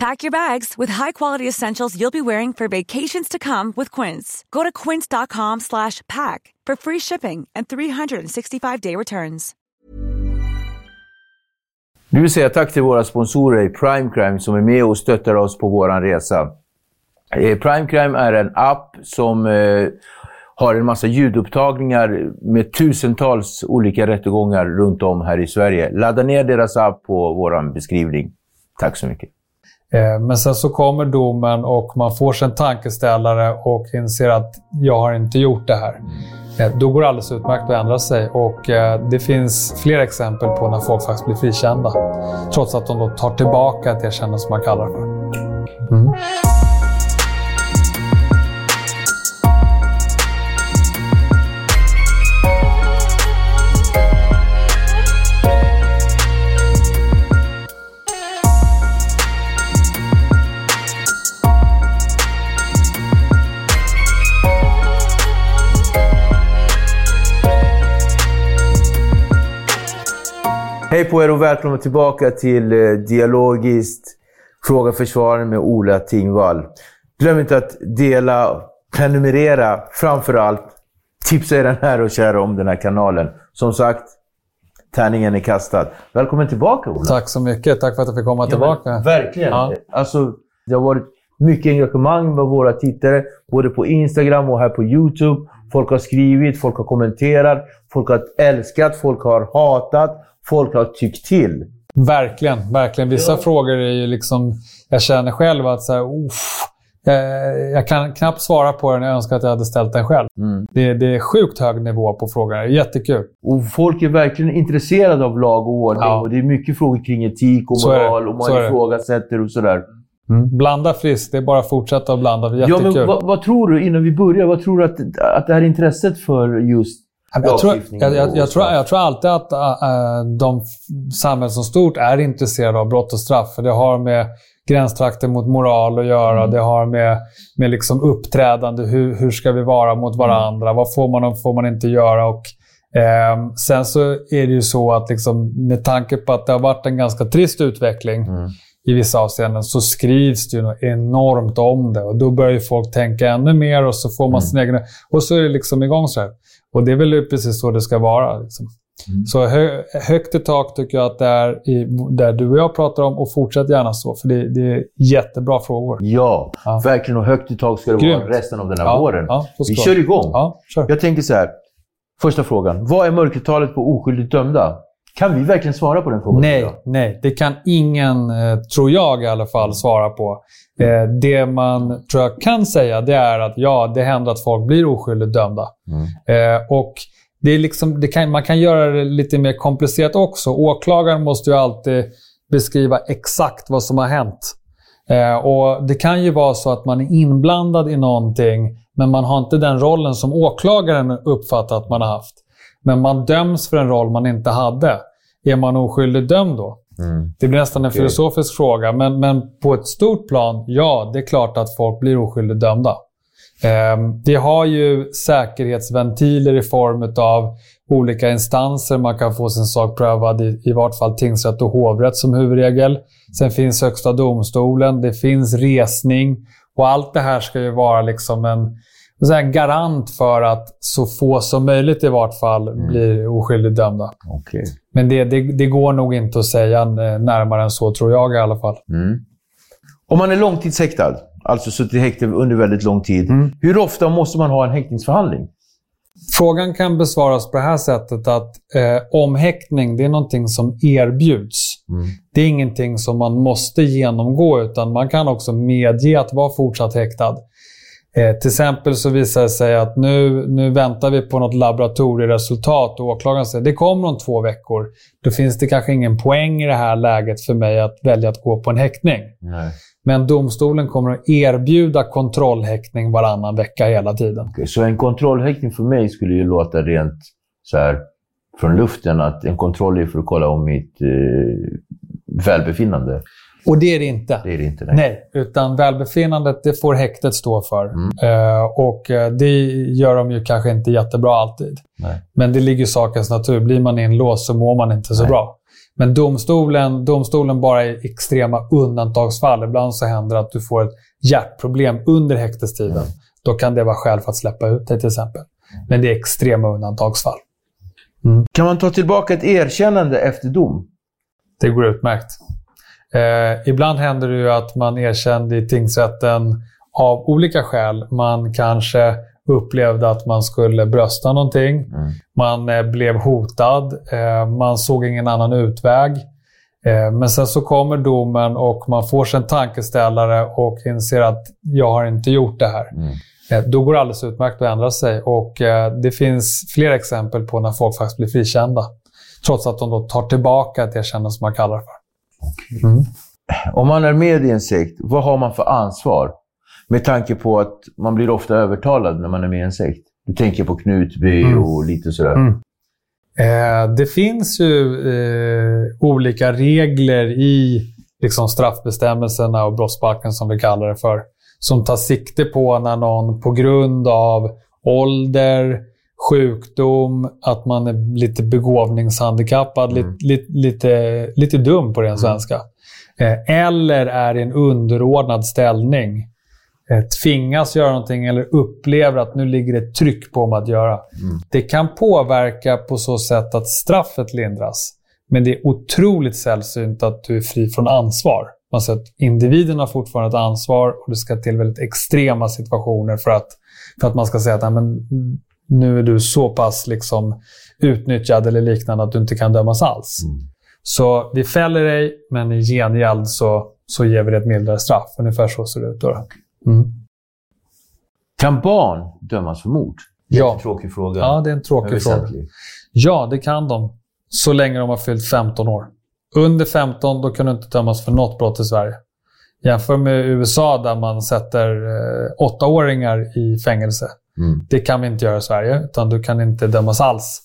Pack your bags with high-quality essentials you'll be wearing for vacations to come with Quince. Go to quince.com slash pack for free shipping and 365-day returns. Vi vill säga tack till våra sponsorer i Prime Crime som är med och stöttar oss på vår resa. Eh, Prime Crime är en app som eh, har en massa ljudupptagningar med tusentals olika rättegångar runt om här i Sverige. Ladda ner deras app på vår beskrivning. Tack så mycket. Eh, men sen så kommer domen och man får sig en tankeställare och inser att jag har inte gjort det här. Eh, då går det alldeles utmärkt att ändra sig och eh, det finns flera exempel på när folk faktiskt blir frikända. Trots att de då tar tillbaka ett erkännande som man kallar det för. Mm. På er och välkomna tillbaka till eh, Dialogiskt Fråga försvararen med Ola Tingvall. Glöm inte att dela, prenumerera, framför allt tipsa er här och kära om den här kanalen. Som sagt, tärningen är kastad. Välkommen tillbaka Ola. Tack så mycket. Tack för att jag fick komma ja, tillbaka. verkligen. Ja. Alltså, det har varit mycket engagemang med våra tittare, både på Instagram och här på YouTube. Folk har skrivit, folk har kommenterat, folk har älskat, folk har hatat folk har tyckt till. Verkligen, verkligen. Vissa ja. frågor är ju liksom... Jag känner själv att så här, jag, jag, kan knappt svara på den. Jag önskar att jag hade ställt den själv. Mm. Det, det, är sjukt hög nivå på frågorna. Jättekul. Och folk är verkligen intresserade av lag och ordning. Ja. Och det är mycket frågor kring etik och moral och man ifrågasätter och sådär. Mm. Blanda friskt. Det är bara att fortsätta att blanda. Jättekul. Ja, men vad, vad, tror du, innan vi börjar, vad tror du att, att det här intresset för just jag tror, jag, jag, jag, tror, jag tror alltid att äh, de samhället som stort är intresserade av brott och straff. För det har med gränstrakter mot moral att göra. Mm. Det har med, med liksom uppträdande. Hur, hur ska vi vara mot varandra? Mm. Vad får man och får man inte göra? Och, eh, sen så är det ju så att liksom, med tanke på att det har varit en ganska trist utveckling mm. i vissa avseenden så skrivs det ju enormt om det. Och Då börjar ju folk tänka ännu mer och så får man mm. sin egen... Och så är det liksom igång så här. Och det är väl precis så det ska vara. Liksom. Mm. Så hö, högt i tak tycker jag att det är i, där du och jag pratar om och fortsätt gärna så, för det, det är jättebra frågor. Ja, ja, verkligen. Och högt i tak ska det Grymt. vara resten av den här ja, våren. Ja, Vi kör igång. Ja, kör. Jag tänker så här. Första frågan. Vad är mörkertalet på oskyldigt dömda? Kan vi verkligen svara på den frågan? Nej, nej. Det kan ingen, eh, tror jag i alla fall, svara på. Eh, det man tror jag kan säga det är att ja, det händer att folk blir oskyldigt dömda. Mm. Eh, och det är liksom, det kan, man kan göra det lite mer komplicerat också. Åklagaren måste ju alltid beskriva exakt vad som har hänt. och Det kan ju vara så att man är inblandad i någonting, men man har inte den rollen som åklagaren uppfattar att man har haft. Men man döms för en roll man inte hade. Är man oskyldigt dömd då? Mm. Det blir nästan en okay. filosofisk fråga. Men, men på ett stort plan, ja, det är klart att folk blir oskyldigt dömda. Eh, vi har ju säkerhetsventiler i form av olika instanser. Man kan få sin sak prövad i, i vart fall tingsrätt och hovrätt som huvudregel. Sen finns Högsta domstolen, det finns resning. Och allt det här ska ju vara liksom en en garant för att så få som möjligt i vart fall mm. blir oskyldigt dömda. Okay. Men det, det, det, går nog inte att säga närmare än så, tror jag i alla fall. Mm. Om man är långtidshäktad, alltså suttit i häkte under väldigt lång tid, mm. hur ofta måste man ha en häktningsförhandling? Frågan kan besvaras på det här sättet att eh, omhäktning det är någonting som erbjuds. Mm. Det är ingenting som man måste genomgå utan man kan också medge att vara fortsatt häktad. Eh, till exempel så visar det sig att nu, nu väntar vi på något laboratorieresultat och åklagaren säger det kommer om två veckor. Då finns det kanske ingen poäng i det här läget för mig att välja att gå på en häktning. Nej. Men domstolen kommer att erbjuda kontrollhäktning varannan vecka hela tiden. Okay, så en kontrollhäktning för mig skulle ju låta rent så här från luften att en kontroll är för att kolla om mitt eh, välbefinnande. Och det är det inte. Det är det inte. Nej. Nej, utan välbefinnandet det får häktet stå för. Mm. Eh, och eh, det gör de ju kanske inte jättebra alltid. Nej. Men det ligger i sakens natur. Blir man inlåst så mår man inte så Nej. bra. Men domstolen, domstolen bara i extrema undantagsfall. Ibland så händer det att du får ett hjärtproblem under häktestiden. Mm. Då kan det vara skäl för att släppa ut dig till exempel. Men det är extrema undantagsfall. Kan man ta tillbaka ett erkännande efter dom? Det går utmärkt. Eh, ibland händer det ju att man erkände i tingsrätten av olika skäl. Man kanske upplevde att man skulle brösta någonting. Mm. Man eh, blev hotad. Eh, man såg ingen annan utväg. Eh, men sen så kommer domen och man får sig en tankeställare och inser att jag har inte gjort det här. Mm. Eh, Då går det alldeles utmärkt att ändra sig. Och eh, Det finns flera exempel på när folk faktiskt blir frikända. Trots att de då tar tillbaka ett erkännande som man kallar det för. Mm. Om man är med i en sekt, vad har man för ansvar? Med tanke på att man blir ofta övertalad när man är med i en sekt. Du tänker på Knutby Mm. och lite sådär. Mm. Eh, det finns ju eh, olika regler i liksom, straffbestämmelserna och brottsbalken, som vi kallar det för, som tar sikte på när någon på grund av ålder, sjukdom, att man är lite begåvningshandikappad, Mm. lite, lite, lite, lite dum på ren svenska, eh, eller är i en underordnad ställning, eh, tvingas göra någonting eller upplever att nu ligger det tryck på mig att göra. Mm. Det kan påverka på så sätt att straffet lindras. Men det är otroligt sällsynt att du är fri från ansvar. Man säger att individen har fortfarande ett ansvar och det ska till väldigt extrema situationer för att, för att man ska säga att "Nej, men, nu är du så pass liksom, utnyttjad eller liknande att du inte kan dömas alls. Mm. Så vi fäller dig, men i gengäld så, så ger vi dig ett mildare straff. Ungefär så ser det ut. Då. Mm. Kan barn dömas för mord? Ja. Tråkig fråga. ja, det är en tråkig fråga. Ja, det kan de. Så länge de har fyllt 15 år. Under 15 då kan du inte dömas för något brott i Sverige. Jämför med USA där man sätter eh, åttaåringar i fängelse. Mm. Det kan vi inte göra i Sverige, utan du kan inte dömas alls.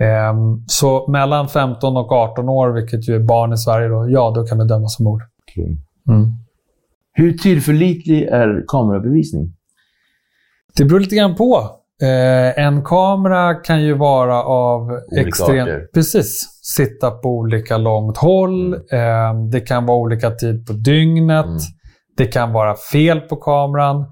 Ehm, så mellan 15 och 18 år, vilket ju är barn i Sverige, då, ja, då kan du dömas för mord. Okej. Mm. Hur tillförlitlig är kamerabevisning? Det beror lite grann på. Eh, en kamera kan ju vara av extremt... Precis. Sitta på olika långt håll. Eh, det kan vara olika tid på dygnet. Mm. Det kan vara fel på kameran.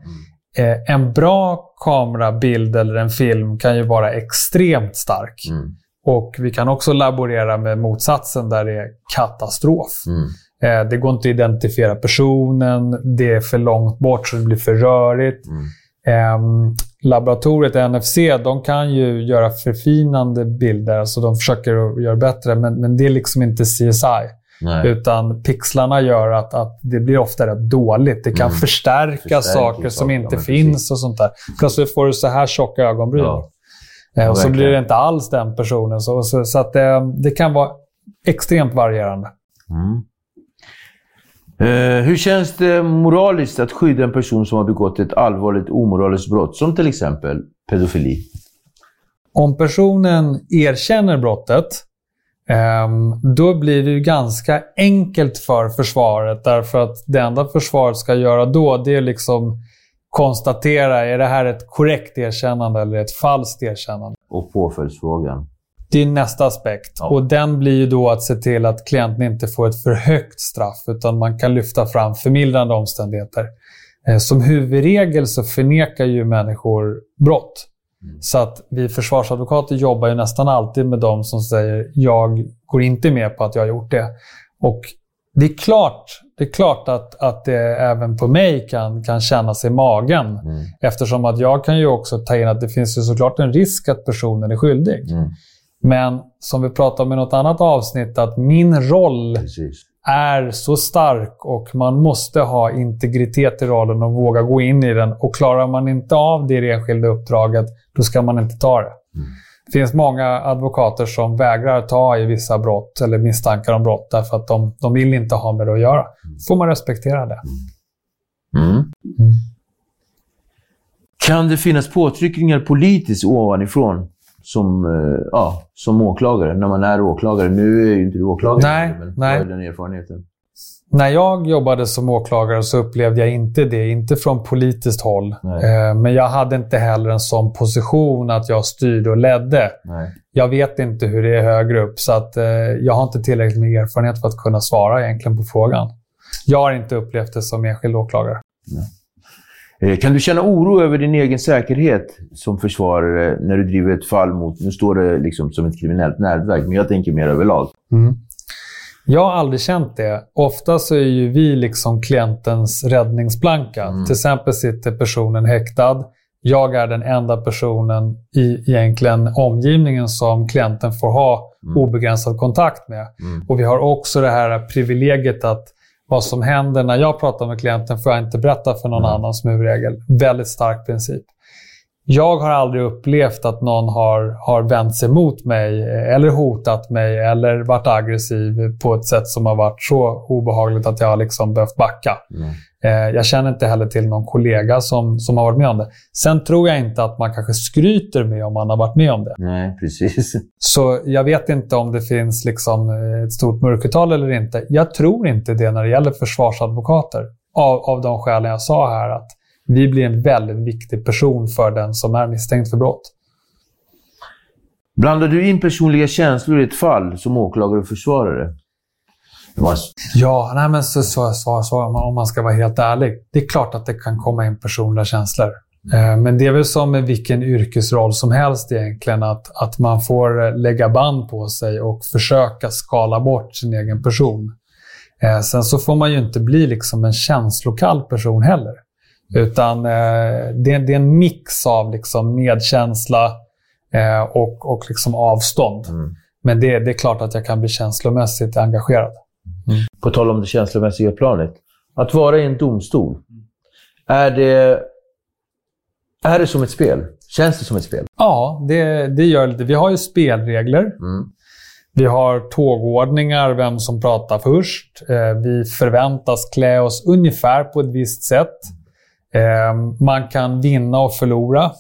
Eh, en bra kamerabild eller en film kan ju vara extremt stark. Mm. Och vi kan också laborera med motsatsen där det är katastrof. Mm. Eh, det går inte att identifiera personen. Det är för långt bort så det blir för rörigt. Mm. Ehm, laboratoriet NFC de kan ju göra förfinande bilder, alltså de försöker göra bättre, men, men det är liksom inte CSI. Nej. Utan pixlarna gör att, att det blir ofta rätt dåligt. Det kan Mm. förstärka Förstärker saker som saker, inte finns precis. och sånt där. Plötsligt får du så här tjocka ögonbryn. Ja. Eh, och så blir det inte alls den personen. Så, så, så att, eh, det kan vara extremt varierande. Mm. Eh, hur känns det moraliskt att skydda en person som har begått ett allvarligt omoraliskt brott, som till exempel pedofili? Om personen erkänner brottet, då blir det ju ganska enkelt för försvaret. Därför att det enda försvaret ska göra då, det är liksom konstatera, är det här ett korrekt erkännande eller ett falskt erkännande? Och påföljdsfrågan. Det är nästa aspekt. Ja. Och den blir ju då att se till att klienten inte får ett för högt straff, utan man kan lyfta fram förmildrande omständigheter. Eh, Som huvudregel så förnekar ju människor brott. Så att vi försvarsadvokater jobbar ju nästan alltid med de som säger jag går inte med på att jag har gjort det. Och det är klart, det är klart att, att det även på mig kan, kan kännas i magen. Mm. Eftersom att jag kan ju också ta in att det finns ju såklart en risk att personen är skyldig. Mm. Men som vi pratade om i något annat avsnitt, att min roll Precis. Är så stark och man måste ha integritet i rollen och våga gå in i den. Och klarar man inte av det enskilda uppdraget, då ska man inte ta det. Det finns många advokater som vägrar ta i vissa brott eller misstankar om brott därför att de, de vill inte ha med det att göra. får man respektera det. Mm. Kan det finnas påtryckningar politiskt ovanifrån som, eh, ja, som åklagare, när man är åklagare. Nu är ju inte du åklagare, Nej, men nej. vad är den erfarenheten? När jag jobbade som åklagare så upplevde jag inte det. Inte från politiskt håll. Nej. Eh, Men jag hade inte heller en sån position att jag styrde och ledde. Nej. Jag vet inte hur det är högre upp, så att, eh, jag har inte tillräckligt med erfarenhet för att kunna svara egentligen på frågan. Jag har inte upplevt det som enskild åklagare. Eh, Kan du känna oro över din egen säkerhet som försvarare när du driver ett fall mot, nu står det liksom som ett kriminellt nätverk, men jag tänker mer överlag. Jag har aldrig känt det. Ofta så är ju vi liksom klientens räddningsplanka. Till exempel sitter personen häktad. Jag är den enda personen i egentligen omgivningen som klienten får ha obegränsad kontakt med. Och vi har också det här privilegiet att vad som händer när jag pratar med klienten får jag inte berätta för någon annan som huvudregel. Väldigt stark princip. Jag har aldrig upplevt att någon har, har vänt sig mot mig eh, eller hotat mig eller varit aggressiv på ett sätt som har varit så obehagligt att jag har liksom behövt backa. Eh, Jag känner inte heller till någon kollega som, som har varit med om det. Sen tror jag inte att man kanske skryter med om man har varit med om det. Nej, precis. Så jag vet inte om det finns liksom eh, ett stort mörkertal eller inte. Jag tror inte det när det gäller försvarsadvokater. Av, av de skälen jag sa här. att Vi blir en väldigt viktig person för den som är misstänkt för brott. Blandar du in personliga känslor i ett fall som åklagare och försvarare? Ja, nej men så, så, så, så, om man ska vara helt ärlig. Det är klart att det kan komma in personliga känslor. Eh, Men det är väl som med vilken yrkesroll som helst egentligen. Att, att man får eh, lägga band på sig och försöka skala bort sin egen person. Eh, Sen så får man ju inte bli liksom en känslokall person heller. Utan eh, det, är- det är en mix av liksom medkänsla eh, och, och liksom avstånd. Men det, det är klart att jag kan bli känslomässigt engagerad. På tal om det känslomässiga planet. Att vara i en domstol. Är det, är det som ett spel? Känns det som ett spel? Ja, det, det gör lite. Vi har ju spelregler. Mm. Vi har tågordningar, vem som pratar först. Eh, vi förväntas klä oss ungefär på ett visst sätt. Eh, man kan vinna och förlora.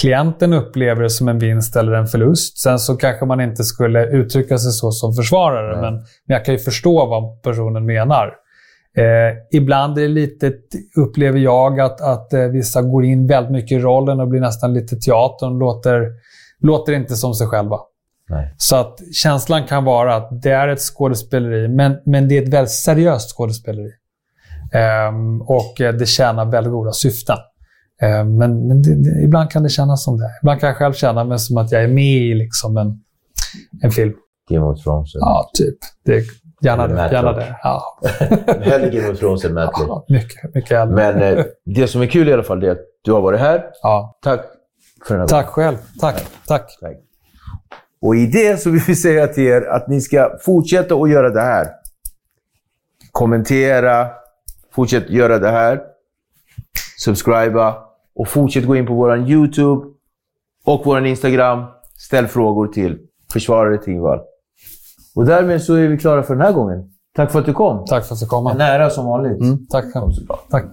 Klienten upplever det som en vinst eller en förlust. Sen så kanske man inte skulle uttrycka sig så som försvarare, men, men jag kan ju förstå vad personen menar. Eh, ibland är det lite, upplever jag att, att eh, vissa går in väldigt mycket i rollen och blir nästan lite teater och låter, låter inte som sig själva. Nej. Så att känslan kan vara att det är ett skådespeleri, men, men det är ett väldigt seriöst skådespeleri. Ehm, och eh, det tjänar väldigt goda syften. Ehm, men men det, det, ibland kan det kännas som det. Ibland kan jag själv känna mig som att jag är med i liksom en, en film. Game of Thrones. Ja, typ. Det, gärna det. Gärna det. Ja. Hellre Game of Thrones än Matlock. Ja, mycket, mycket hellre. Men eh, det som är kul i alla fall är att du har varit här. Ja. Tack för den här Tack själv. Tack. Tack. Tack. Och i det så vill vi säga till er att ni ska fortsätta att göra det här. Kommentera, fortsätt göra det här. Subscriba och fortsätt gå in på vår YouTube och vår Instagram. Ställ frågor till försvarare Tingvall. Och därmed så är vi klara för den här gången. Tack för att du kom. Tack för att du kom. En ära som vanligt. Mm, tack. Tack.